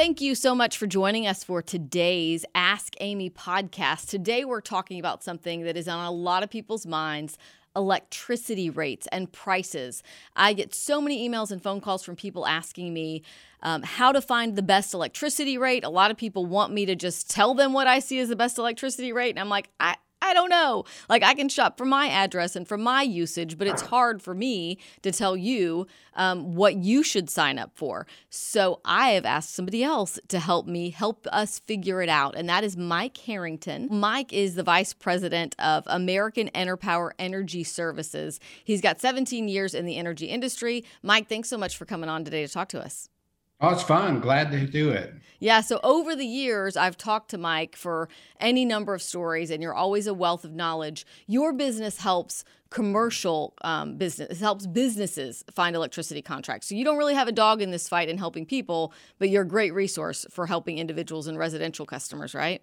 Thank you so much for joining us for today's Ask Amy podcast. Today, we're talking about something that is on a lot of people's minds electricity rates and prices. I get so many emails and phone calls from people asking me um, how to find the best electricity rate. A lot of people want me to just tell them what I see as the best electricity rate. And I'm like, I, I don't know. Like I can shop from my address and from my usage, but it's hard for me to tell you um, what you should sign up for. So I have asked somebody else to help me help us figure it out, and that is Mike Harrington. Mike is the vice president of American Enerpower Energy Services. He's got 17 years in the energy industry. Mike, thanks so much for coming on today to talk to us. Oh, it's fun. Glad to do it. Yeah. So over the years, I've talked to Mike for any number of stories, and you're always a wealth of knowledge. Your business helps commercial um, business helps businesses find electricity contracts. So you don't really have a dog in this fight in helping people, but you're a great resource for helping individuals and residential customers, right?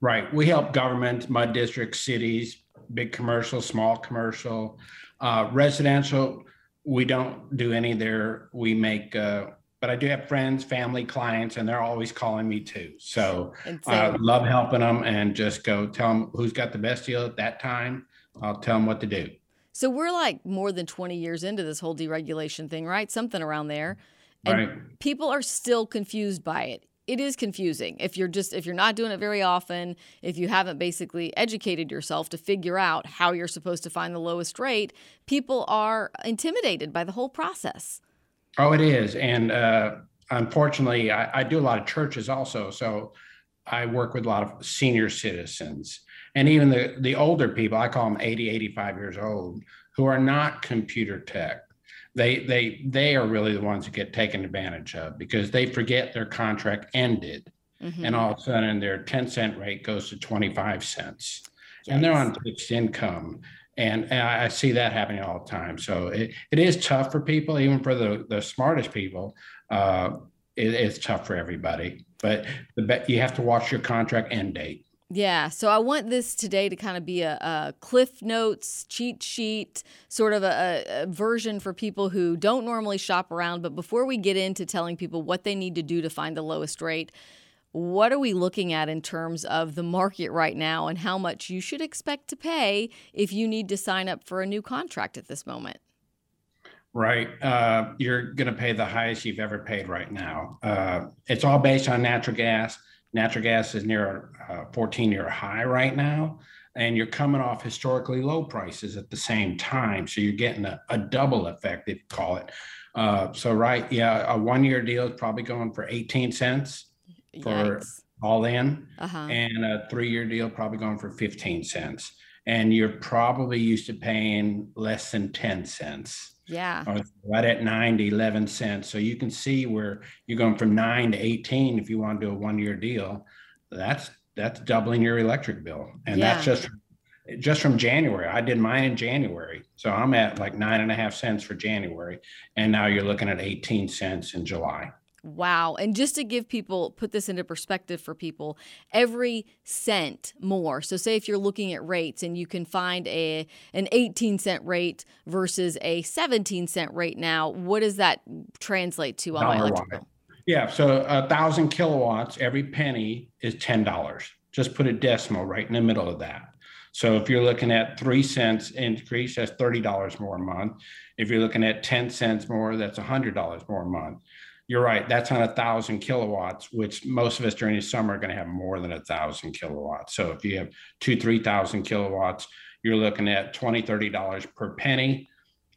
Right. We help government, mud districts, cities, big commercial, small commercial, uh, residential. We don't do any there. We make uh, but I do have friends, family, clients, and they're always calling me too. So I uh, love helping them and just go tell them who's got the best deal at that time. I'll tell them what to do. So we're like more than 20 years into this whole deregulation thing, right? Something around there. And right. people are still confused by it. It is confusing if you're just if you're not doing it very often, if you haven't basically educated yourself to figure out how you're supposed to find the lowest rate, people are intimidated by the whole process. Oh, it is. And uh, unfortunately, I, I, do a lot of churches also. So I work with a lot of senior citizens and even the, the older people, I call them 80, 85 years old, who are not computer tech. They, they, they are really the ones who get taken advantage of because they forget their contract ended. Mm-hmm. And all of a sudden, their 10 cent rate goes to 25 cents. Yes. And they're on fixed income and, and I see that happening all the time. So it, it is tough for people, even for the, the smartest people. Uh, it, it's tough for everybody, but the, you have to watch your contract end date. Yeah, so I want this today to kind of be a, a Cliff Notes cheat sheet, sort of a, a, version for people who don't normally shop around. But before we get into telling people what they need to do to find the lowest rate, what are we looking at in terms of the market right now and how much you should expect to pay if you need to sign up for a new contract at this moment? Right. Uh, you're going to pay the highest you've ever paid right now. Uh, it's all based on natural gas. Natural gas is near a 14 year high right now, and you're coming off historically low prices at the same time. So you're getting a, a double effect, if you call it. Uh, so, right. Yeah. A one year deal is probably going for 18 cents for Yikes. all in, uh-huh. and a three year deal probably going for 15 cents. And you're probably used to paying less than 10 cents. Yeah. Or right at 9 to 11 cents. So you can see where you're going from 9 to 18 if you want to do a one year deal. That's that's doubling your electric bill. And yeah. that's just just from January. I did mine in January. So I'm at like nine and a half cents for January. And now you're looking at 18 cents in July. Wow. And just to give people, put this into perspective for people, every cent more. So, say if you're looking at rates and you can find a an 18 cent rate versus a 17 cent rate now, what does that translate to on my electrical? Yeah. So, a thousand kilowatts, every penny is $10. Just put a decimal right in the middle of that. So if you're looking at three cents increase, that's $30 more a month. If you're looking at 10 cents more, that's $100 more a month you're right. That's on a thousand kilowatts, which most of us during the summer are going to have more than a thousand kilowatts. So if you have two, 3,000 kilowatts, you're looking at 20, $30 per penny.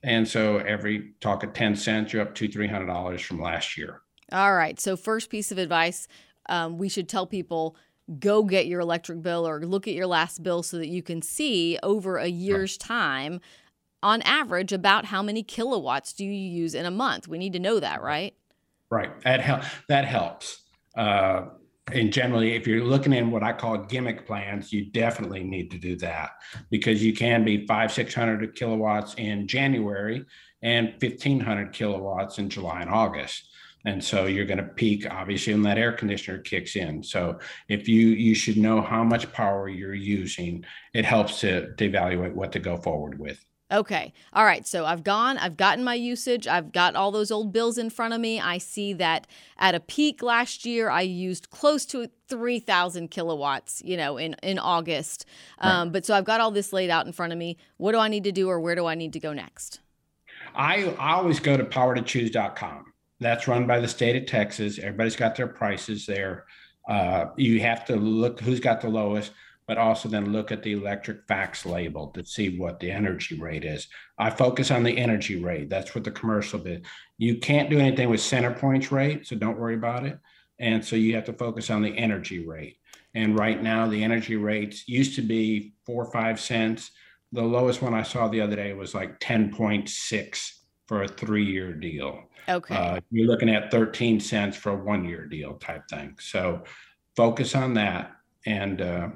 And so every talk at 10 cents, you're up to $300 from last year. All right. So, first piece of advice um, we should tell people go get your electric bill or look at your last bill so that you can see over a year's time, on average, about how many kilowatts do you use in a month. We need to know that, right? Right. That helps. That helps. Uh, and generally, if you're looking in what I call gimmick plans, you definitely need to do that because you can be five, 600 kilowatts in January and 1500 kilowatts in July and August. And so you're going to peak obviously when that air conditioner kicks in. So if you you should know how much power you're using, it helps to, to evaluate what to go forward with. Okay. All right. So I've gone, I've gotten my usage, I've got all those old bills in front of me. I see that at a peak last year, I used close to 3,000 kilowatts, you know, in, in August. Um, But so I've got all this laid out in front of me. What do I need to do or where do I need to go next? I, I always go to powertochoose.com. That's run by the state of Texas. Everybody's got their prices there. Uh, you have to look who's got the lowest but also then look at the electric facts label to see what the energy rate is. I focus on the energy rate. That's what the commercial bid. You can't do anything with CenterPoint's rate, so don't worry about it. And so you have to focus on the energy rate. And right now, the energy rates used to be four or five cents. The lowest one I saw the other day was like 10.6 for a three year deal. Okay. Uh, you're looking at 13 cents for a one year deal type thing. So focus on that. And uh,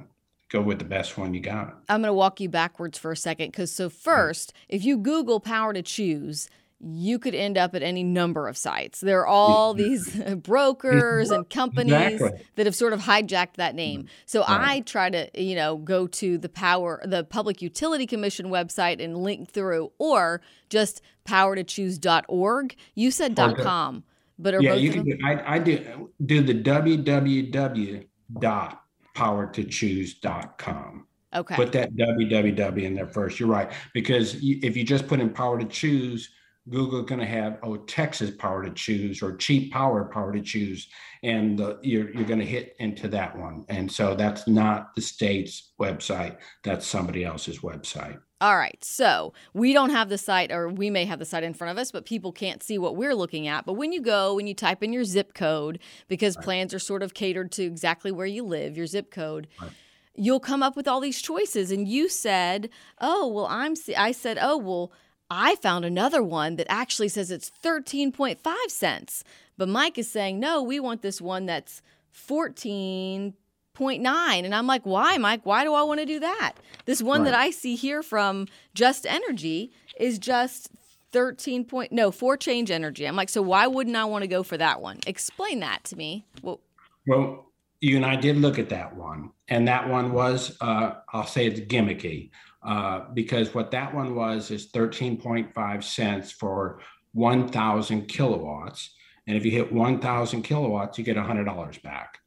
go with the best one you got. I'm going to walk you backwards for a second because so hmm. first, if you Google power to choose, you could end up at any number of sites. There are all these brokers and companies exactly. that have sort of hijacked that hmm. name. So right. I try to, you know, go to the power the Public Utility Commission website and link through or just powertochoose.org. You said oh, .com, but are yeah, both you can. Do, I, I do do the www dot powertochoose.com. Okay. Put that www in there first. You're right. Because if you just put in power to choose, Google going to have, oh, Texas power to choose or cheap power power to choose. And the, you're, you're going to hit into that one. And so that's not the state's website, that's somebody else's website. All right. So we don't have the site, or we may have the site in front of us, but people can't see what we're looking at. But when you go and you type in your zip code, because right. plans are sort of catered to exactly where you live, your zip code. Right. You'll come up with all these choices, and you said, "Oh, well, I'm." I said, "Oh, well, I found another one that actually says it's 13.5 cents. But Mike is saying, no, we want this one that's 14.9. And I'm like, why, Mike? Why do I want to do that? This one right. that I see here from Just Energy is just 13 point, no, 4Change Energy. I'm like, so why wouldn't I want to go for that one? Explain that to me. Well, well you and I did look at that one. And that one was, uh, I'll say it's gimmicky uh, because what that one was is 13.5 cents for 1,000 kilowatts. And if you hit 1,000 kilowatts, you get $100 back.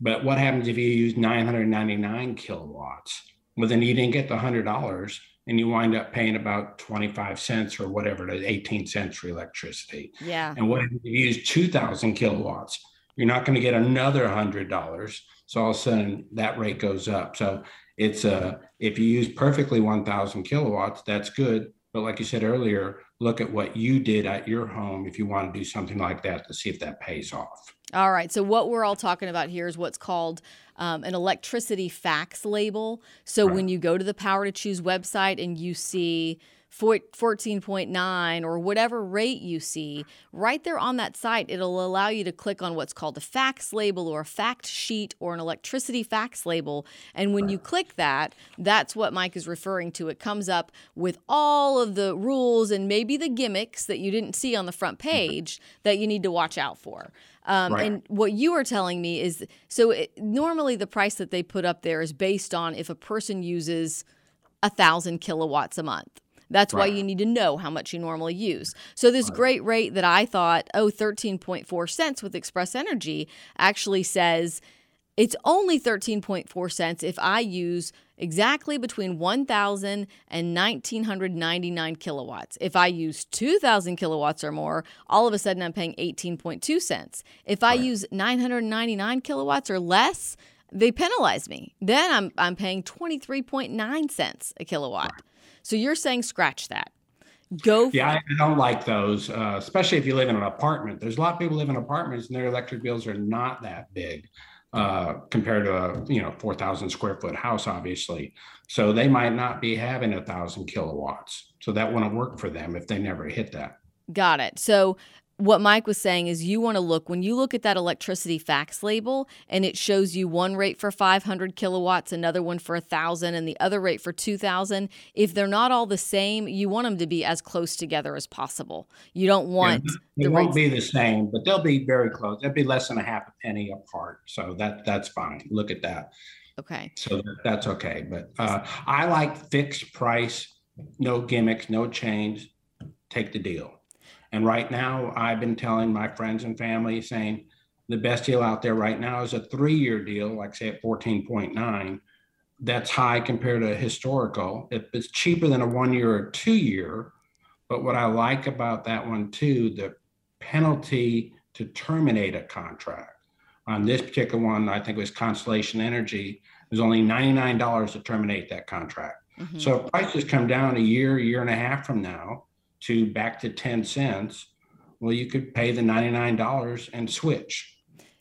But what happens if you use 999 kilowatts? Well, then you didn't get the $100 and you wind up paying about 25 cents or whatever it is, 18 cents for electricity. Yeah. And what if you use 2,000 kilowatts? You're not going to get another $100. So all of a sudden that rate goes up. So it's uh, if you use perfectly 1000 kilowatts, that's good. But like you said earlier, look at what you did at your home if you want to do something like that to see if that pays off. All right. So, what we're all talking about here is what's called um, an electricity facts label. So, right. when you go to the Power to Choose website and you see 14.9 or whatever rate you see, right there on that site, it'll allow you to click on what's called a facts label or a fact sheet or an electricity facts label. And when you click that, that's what Mike is referring to. It comes up with all of the rules and maybe the gimmicks that you didn't see on the front page that you need to watch out for. Um, right. And what you are telling me is so it, normally the price that they put up there is based on if a person uses a thousand kilowatts a month. That's right. why you need to know how much you normally use. So this right. great rate that I thought, oh, 13.4 cents with Express Energy actually says it's only 13.4 cents if I use exactly between 1,000 and 1,999 kilowatts. If I use 2,000 kilowatts or more, all of a sudden I'm paying 18.2 cents. If I right. use 999 kilowatts or less, they penalize me. Then I'm, I'm paying 23.9 cents a kilowatt. So you're saying scratch that. Go. yeah, I don't like those, uh, especially if you live in an apartment. There's a lot of people live in apartments and their electric bills are not that big uh, compared to a you know 4,000 square foot house, obviously. So they might not be having a thousand kilowatts. So that wouldn't work for them if they never hit that. Got it. So what Mike was saying is you want to look when you look at that electricity facts label and it shows you one rate for 500 kilowatts, another one for 1,000, and the other rate for 2,000. If they're not all the same, you want them to be as close together as possible. You don't want yeah, they the won't rates- be the same, but they'll be very close. They'll be less than a half a penny apart, so that that's fine. Look at that. Okay. So that's okay, but uh, I like fixed price no gimmicks, no change, take the deal. And right now, I've been telling my friends and family saying the best deal out there right now is a three year deal, like say at 14.9. That's high compared to historical. It's cheaper than a one year or two year. But what I like about that one too, the penalty to terminate a contract on this particular one, I think it was Constellation Energy, it was only $99 to terminate that contract. Mm-hmm. So if prices come down a year, year and a half from now to back to 10 cents, well, you could pay the $99 and switch.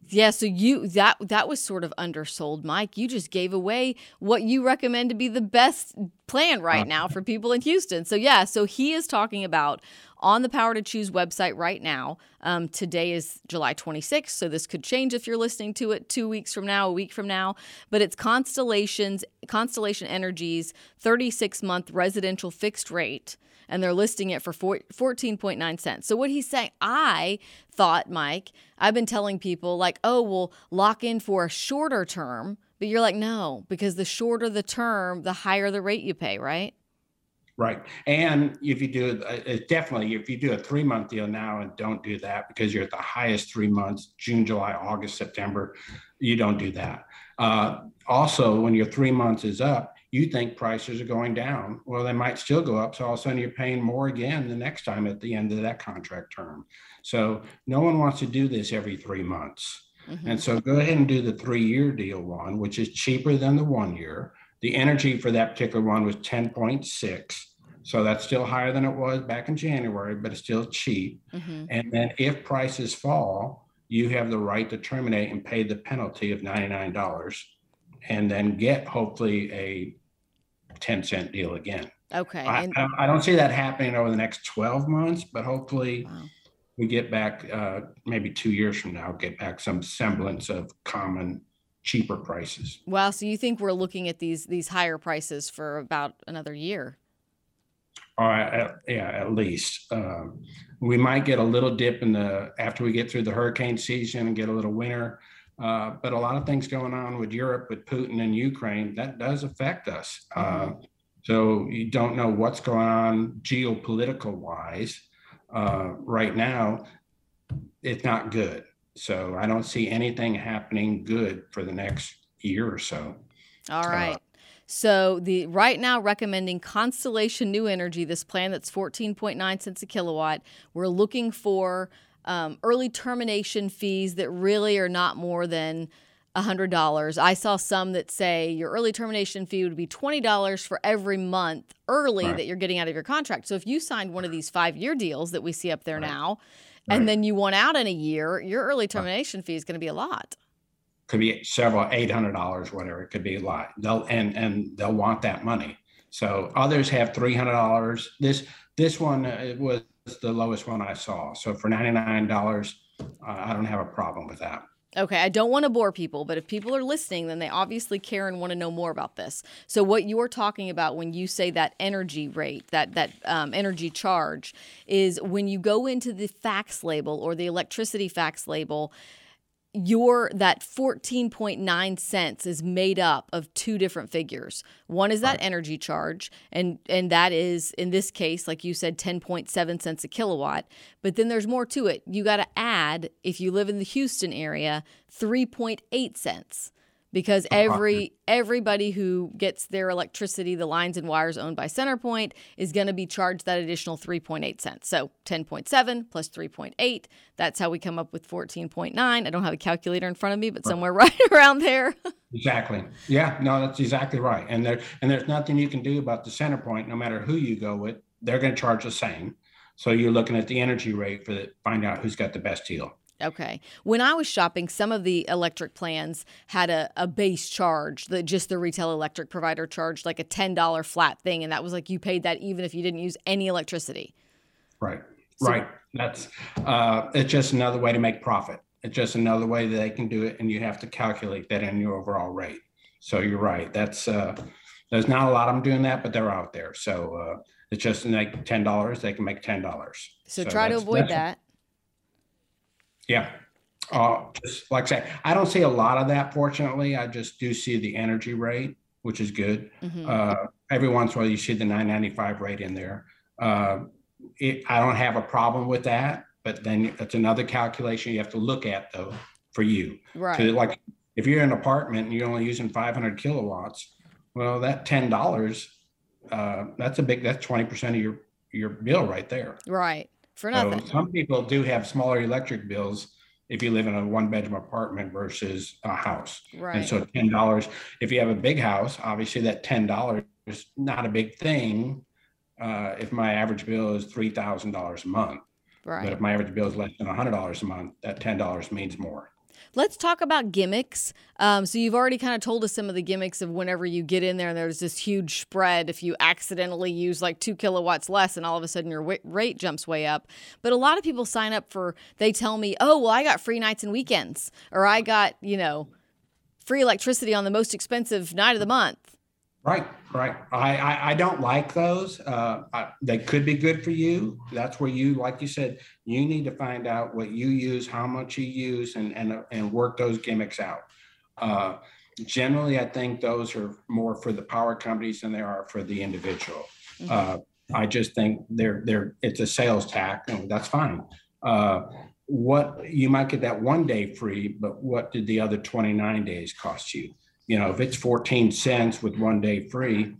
Yeah, so you that that was sort of undersold, Mike. You just gave away what you recommend to be the best plan right uh, now for people in Houston. So yeah, so he is talking about on the Power to Choose website right now. Um, today is July 26th, so this could change if you're listening to it two weeks from now, a week from now. But it's Constellations, Constellation Energy's 36 month residential fixed rate and they're listing it for 14.9 cents. So what he's saying, I thought, Mike, I've been telling people like, "Oh, we'll lock in for a shorter term." But you're like, "No, because the shorter the term, the higher the rate you pay, right?" Right. And if you do it, uh, definitely, if you do a three month deal now and don't do that because you're at the highest three months June, July, August, September, you don't do that. Uh, also, when your three months is up, you think prices are going down. Well, they might still go up. So all of a sudden you're paying more again the next time at the end of that contract term. So no one wants to do this every three months. Mm-hmm. And so go ahead and do the three year deal one, which is cheaper than the one year. The energy for that particular one was 10.6. So that's still higher than it was back in January, but it's still cheap. Mm-hmm. And then if prices fall, you have the right to terminate and pay the penalty of $99 and then get hopefully a 10 cent deal again. Okay. I, and- I, don't see that happening over the next 12 months, but hopefully wow. we get back uh, maybe two years from now, get back some semblance of common cheaper prices. Wow. So you think we're looking at these these higher prices for about another year? All right, yeah, at least. Um, we might get a little dip in the after we get through the hurricane season and get a little winter. Uh, but a lot of things going on with Europe, with Putin and Ukraine, that does affect us. Uh, mm-hmm. So you don't know what's going on geopolitical wise uh, right now. It's not good. So I don't see anything happening good for the next year or so. All right. uh. So the right now recommending Constellation New Energy, this plan that's 14.9 cents a kilowatt. We're looking for um, early termination fees that really are not more than $100. I saw some that say your early termination fee would be $20 for every month early right. that you're getting out of your contract. So if you signed one of these five year deals that we see up there right. now, right. and then you want out in a year, your early termination fee is going to be a lot could be several eight hundred dollars, whatever. It could be a lot. They'll and and they'll want that money. So others have three hundred dollars. This this one uh, was the lowest one I saw. So for ninety nine dollars, uh, I don't have a problem with that. Okay, I don't want to bore people, but if people are listening, then they obviously care and want to know more about this. So, what you're talking about when you say that energy rate, that that um, energy charge, is when you go into the FACTS label or the electricity FACTS label your that 14.9 cents is made up of two different figures. One is that right. energy charge and and that is in this case like you said 10.7 cents a kilowatt, but then there's more to it. You got to add if you live in the Houston area 3.8 cents because every everybody who gets their electricity, the lines and wires owned by CenterPoint, is going to be charged that additional 3.8 cents. So 10.7 plus 3.8, that's how we come up with 14.9. I don't have a calculator in front of me, but somewhere right around there. exactly. Yeah, no, that's exactly right. And there and there's nothing you can do about the CenterPoint no matter who you go with. They're going to charge the same. So you're looking at the energy rate for the find out who's got the best deal. Okay. When I was shopping, some of the electric plans had a, a base charge that just the retail electric provider charged like a $10 flat thing. And that was like you paid that even if you didn't use any electricity. Right. So, right. That's uh, it's just another way to make profit. It's just another way that they can do it. And you have to calculate that in your overall rate. So you're right. That's uh, there's not a lot of them doing that, but they're out there. So uh, it's just like ten dollars, they can make ten dollars. So, so try to avoid that. Yeah. Uh, just like I say, I don't see a lot of that, fortunately. I just do see the energy rate, which is good. Mm-hmm. Uh, every once in a while you see the 995 rate in there. Uh, it, I don't have a problem with that, but then it's another calculation you have to look at though for you. Right. To like if you're in an apartment and you're only using 500 kilowatts, well, that ten dollars, uh, that's a big that's 20 percent of your your bill right there. Right. For nothing. So some people do have smaller electric bills if you live in a one bedroom apartment versus a house. right. And so ten dollars, if you have a big house, obviously that ten dollars is not a big thing. Uh, if my average bill is three thousand dollars a month, right. but if my average bill is less than hundred dollars a month, that ten dollars means more. Let's talk about gimmicks. Um, so you've already kind of told us some of the gimmicks of whenever you get in there and there's this huge spread if you accidentally use like two kilowatts less and all of a sudden your wa- rate jumps way up. But a lot of people sign up for, they tell me, oh, well, I got free nights and weekends or I got, you know, free electricity on the most expensive night of the month. Right, right. I, I, I don't like those. Uh, I, they could be good for you. That's where you, like you said, you need to find out what you use, how much you use, and and and work those gimmicks out. Uh, generally, I think those are more for the power companies than they are for the individual. Mhm. Uh, I just think they're they're it's a sales tack, and that's fine. Uh, what you might get that one day free, but what did the other 29 days cost you? You know, if it's 14 cents with one day free,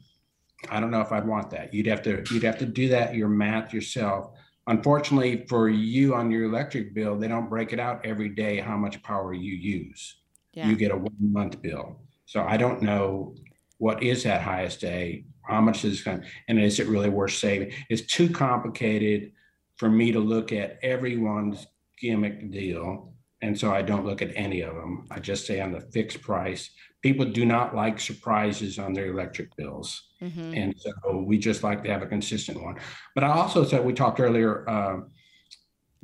I don't know if I'd want that. You'd have to you'd have to do that your math yourself. Unfortunately, for you on your electric bill, they don't break it out every day how much power you use. Yeah. You get a one month bill. So I don't know what is that highest day, how much is going, and is it really worth saving? It's too complicated for me to look at everyone's gimmick deal. And so I don't look at any of them. I just stay on the fixed price. People do not like surprises on their electric bills. hmm And so we just like to have a consistent one. But I also said, we talked earlier, uh,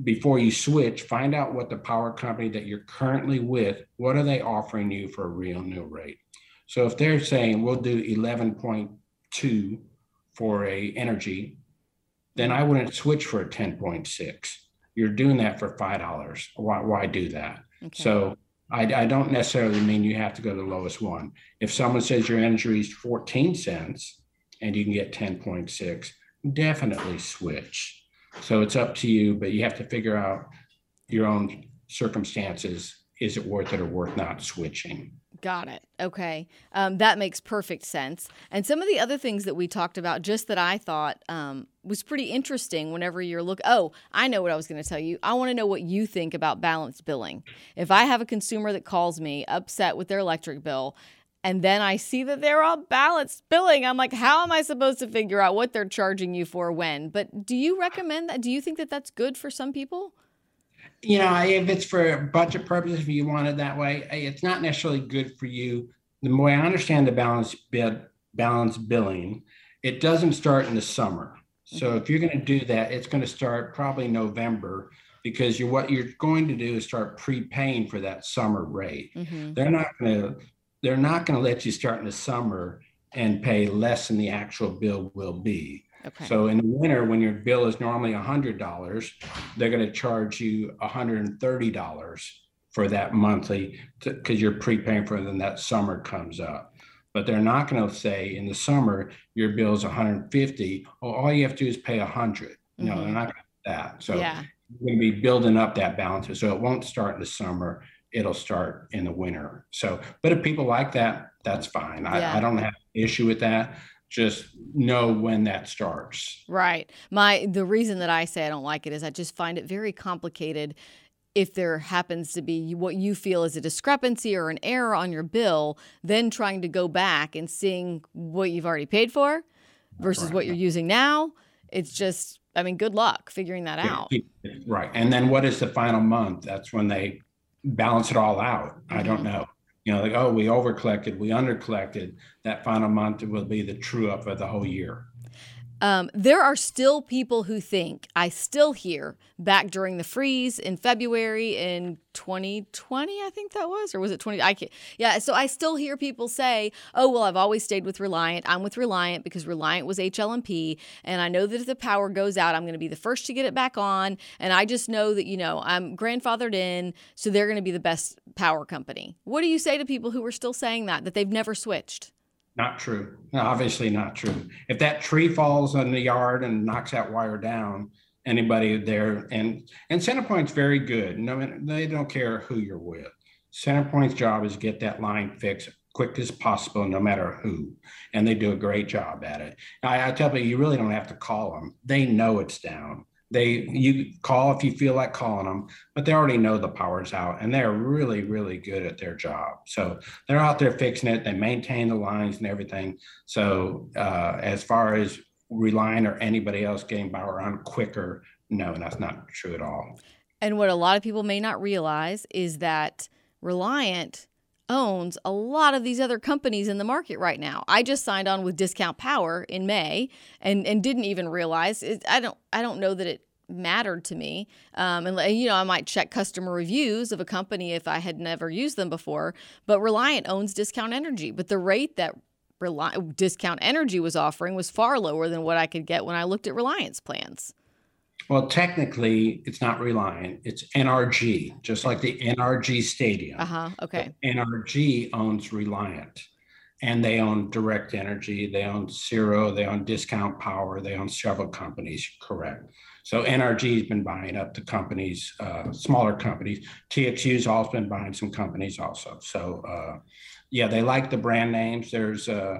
before you switch, find out what the power company that you're currently with, what are they offering you for a real new rate? So if they're saying we'll do 11.2 for a energy, then I wouldn't switch for a 10.6. You're doing that for $5. Why, why do that? Okay. So I, I don't necessarily mean you have to go to the lowest one. If someone says your energy is 14 cents and you can get 10.6, definitely switch. So it's up to you, but you have to figure out your own circumstances. Is it worth it or worth not switching? Got it. Okay. Um, that makes perfect sense. And some of the other things that we talked about, just that I thought um, was pretty interesting whenever you're look. Oh, I know what I was going to tell you. I want to know what you think about balanced billing. If I have a consumer that calls me upset with their electric bill, and then I see that they're all balanced billing, I'm like, how am I supposed to figure out what they're charging you for when? But do you recommend that? Do you think that that's good for some people? You know, if it's for budget purposes, if you want it that way, it's not necessarily good for you. The way I understand the balance bid, balance billing, it doesn't start in the summer. So if you're going to do that, it's going to start probably November because you're what you're going to do is start prepaying for that summer rate. Mm-hmm. They're not going to they're not going to let you start in the summer and pay less than the actual bill will be. Okay. So in the winter, when your bill is normally hundred dollars, they're going to charge you hundred and thirty dollars for that monthly because you're prepaying for it, then that summer comes up. But they're not going to say in the summer your bill is 150. Oh, all you have to do is pay 100. No, Mhm. they're not going to do that. So yeah. you're going to be building up that balance. So it won't start in the summer. It'll start in the winter. So, but if people like that, that's fine. I, Yeah. I don't have an issue with that. Just know when that starts. Right. My the reason that I say I don't like it is I just find it very complicated if there happens to be what you feel is a discrepancy or an error on your bill, then trying to go back and seeing what you've already paid for versus what you're using now. It's just I mean, good luck figuring that out. Right. And then what is the final month? That's when they balance it all out. I Mm-hmm. don't know. You know, like, oh, we over collected, we under collected. That final month will be the true up of the whole year. Um, there are still people who think I still hear back during the freeze in February in 2020, I think that was, or was it 20? I can't. Yeah, so I still hear people say, "Oh, well, I've always stayed with Reliant. I'm with Reliant because Reliant was HL&P, and I know that if the power goes out, I'm going to be the first to get it back on, and I just know that you know I'm grandfathered in, so they're going to be the best power company." What do you say to people who are still saying that that they've never switched? Not true. Obviously not true. If that tree falls in the yard and knocks that wire down, anybody there and and CenterPoint's very good. No, they don't care who you're with. CenterPoint's job is get that line fixed quick as possible, no matter who, and they do a great job at it. I, I tell people you really don't have to call them; they know it's down. They you call if you feel like calling them, but they already know the power's out, and they're really really good at their job. So they're out there fixing it. They maintain the lines and everything. So uh, as far as Reliant or anybody else getting power on quicker, no, that's not true at all. And what a lot of people may not realize is that Reliant owns a lot of these other companies in the market right now. I just signed on with Discount Power in May and and didn't even realize it, I don't I don't know that it mattered to me. Um, and you know, I might check customer reviews of a company if I had never used them before. But Reliant owns Discount Energy, but the rate that Reliant Discount Energy was offering was far lower than what I could get when I looked at Reliant's plans. Well, technically, it's not Reliant. It's NRG, just like the NRG Stadium. Uh huh. Okay. But NRG owns Reliant, and they own Direct Energy. They own Cirro. They own Discount Power. They own several companies. Correct. So NRG has been buying up the companies, uh, smaller companies. TXU's also been buying some companies also. So uh, yeah, they like the brand names. There's uh,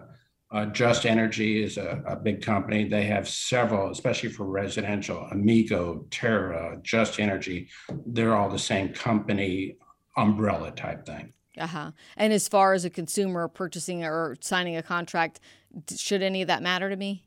uh, Just Energy is a, a, big company. They have several, especially for residential. Amigo, Tara, Just Energy. They're all the same company umbrella type thing. Uh huh. And as far as a consumer purchasing or signing a contract, should any of that matter to me?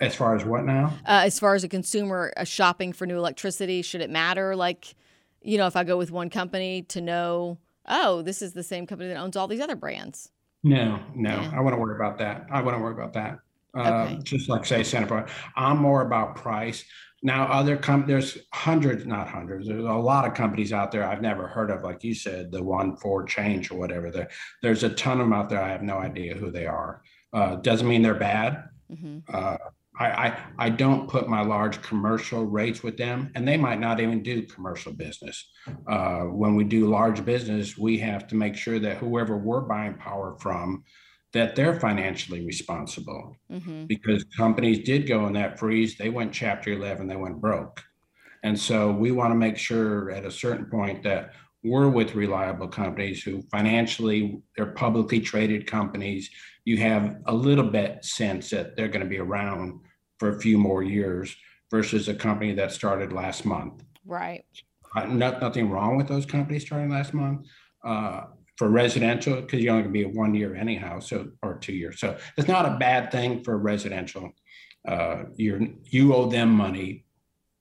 As far as what now? Uh, as far as a consumer uh, shopping for new electricity, should it matter? Like, you know, if I go with one company to know oh, this is the same company that owns all these other brands. No, no, yeah. I wouldn't worry about that. I wouldn't worry about that. Uh, okay. Just like say Centerpoint, I'm more about price. Now, other com there's hundreds, not hundreds. There's a lot of companies out there I've never heard of, like you said, the one 4Change or whatever. There, there's a ton of them out there. I have no idea who they are. Uh, doesn't mean they're bad. Mm-hmm. Uh, I, I, I don't put my large commercial rates with them, and they might not even do commercial business. Uh, when we do large business, we have to make sure that whoever we're buying power from, that they're financially responsible. Mm-hmm. Because companies did go in that freeze, they went Chapter 11, they went broke, and so we want to make sure at a certain point that we're with reliable companies who financially they're publicly traded companies you have a little bit sense that they're going to be around for a few more years versus a company that started last month. Right. Uh, not, nothing wrong with those companies starting last month. Uh, for residential, because you're only going to be a one year anyhow, so or two years. So it's not a bad thing for residential. Uh, you're you owe them money,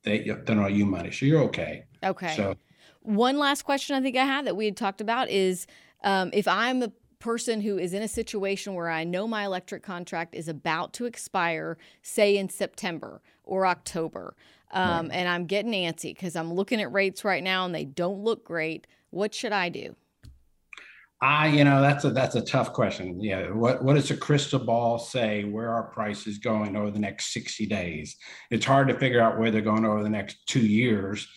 they don't owe you money, so you're okay. Okay. So one last question I think I had that we had talked about is um, if I'm a person who is in a situation where I know my electric contract is about to expire, say in September or October, um, right. and I'm getting antsy because I'm looking at rates right now and they don't look great, what should I do? I, you know, that's a that's a tough question. Yeah, what what does a crystal ball say where our prices going over the next 60 days? It's hard to figure out where they're going over the next two years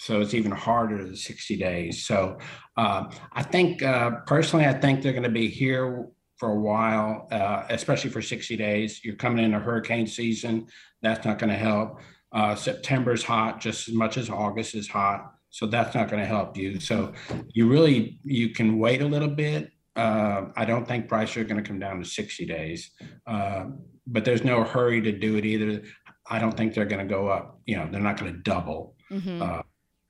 so it's even harder than 60 days. So uh, I think uh, personally, I think they're going to be here for a while, uh, especially for 60 days. You're coming into hurricane season. That's not going to help. Uh, September is hot just as much as August is hot. So that's not going to help you. So you really, you can wait a little bit. Uh, I don't think prices are going to come down to 60 days, uh, but there's no hurry to do it either. I don't think they're going to go up. You know, they're not going to double. Mm-hmm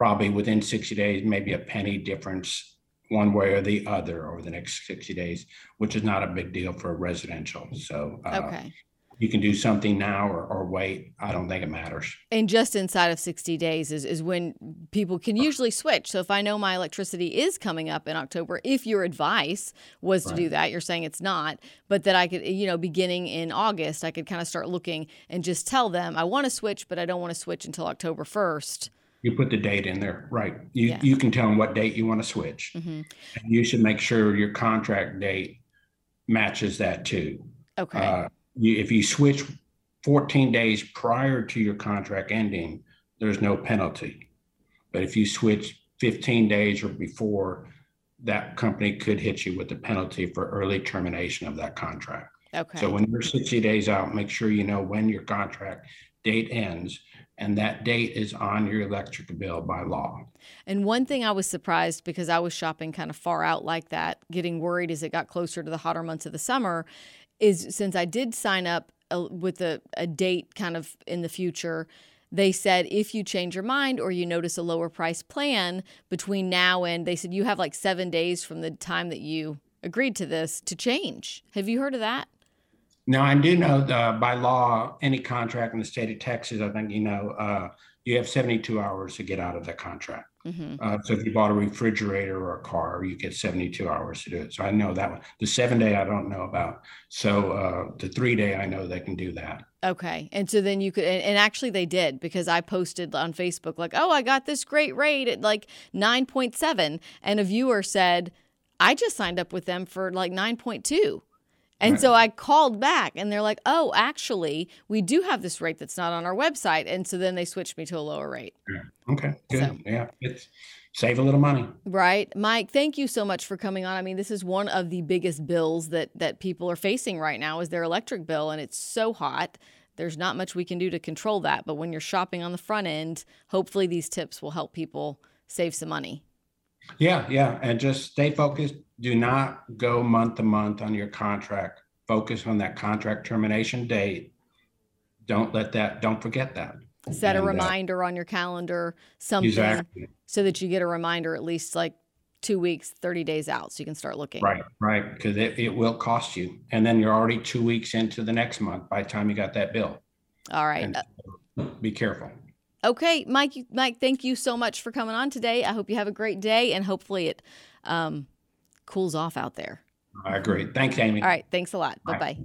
probably within 60 days, maybe a penny difference one way or the other over the next 60 days, which is not a big deal for a residential. So uh, okay. you can do something now or, or wait. I don't think it matters. And just inside of 60 days is, is when people can usually switch. So if I know my electricity is coming up in October, if your advice was to right. do that, you're saying it's not, but that I could, you know, beginning in August, I could kind of start looking and just tell them I want to switch, but I don't want to switch until October 1st you put the date in there, right? You yeah. you can tell them what date you want to switch. Mm-hmm. And you should make sure your contract date matches that too. Okay. Uh, you, if you switch 14 days prior to your contract ending, there's no penalty. But if you switch 15 days or before, that company could hit you with a penalty for early termination of that contract. Okay. So when you're 60 days out, make sure you know when your contract date ends, and that date is on your electric bill by law. And one thing I was surprised because I was shopping kind of far out like that, getting worried as it got closer to the hotter months of the summer, is since I did sign up uh, with a, a date kind of in the future, they said if you change your mind or you notice a lower price plan between now and they said you have like seven days from the time that you agreed to this to change. Have you heard of that? Now, I do know uh, by law, any contract in the state of Texas, I think you know, uh, you have 72 hours to get out of the contract. Mm-hmm. Uh, so if you bought a refrigerator or a car, you get 72 hours to do it. So I know that one. The seven day I don't know about. So uh, the three day I know they can do that. Okay, and so then you could, and actually they did because I posted on Facebook like, oh, I got this great rate at like 9.7, and a viewer said, I just signed up with them for like 9.2. And right. so I called back and they're like, oh, actually, we do have this rate that's not on our website. And so then they switched me to a lower rate. Yeah. Okay, good. So, yeah, it's save a little money. Right. Mike, thank you so much for coming on. I mean, this is one of the biggest bills that that people are facing right now is their electric bill and it's so hot. There's not much we can do to control that, but when you're shopping on the front end, hopefully these tips will help people save some money. Yeah, yeah. And just stay focused. Do not go month to month on your contract. Focus on that contract termination date. Don't let that, don't forget that. Set and, a uh, reminder uh, on your calendar, something exactly. so that you get a reminder at least like two weeks, 30 days out so you can start looking. Right, right. Because it, it will cost you. And then you're already two weeks into the next month by the time you got that bill. All right. So be careful. Okay, Mike. Mike, thank you so much for coming on today. I hope you have a great day, and hopefully it um, cools off out there. I agree. Thanks, Amy. All right. Thanks a lot. Bye bye.